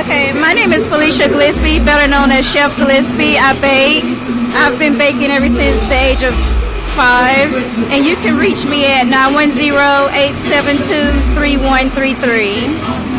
Okay, my name is Felicia Gillespie, better known as Chef Gillespie. I bake. I've been baking ever since the age of five. And you can reach me at 910-872-3133.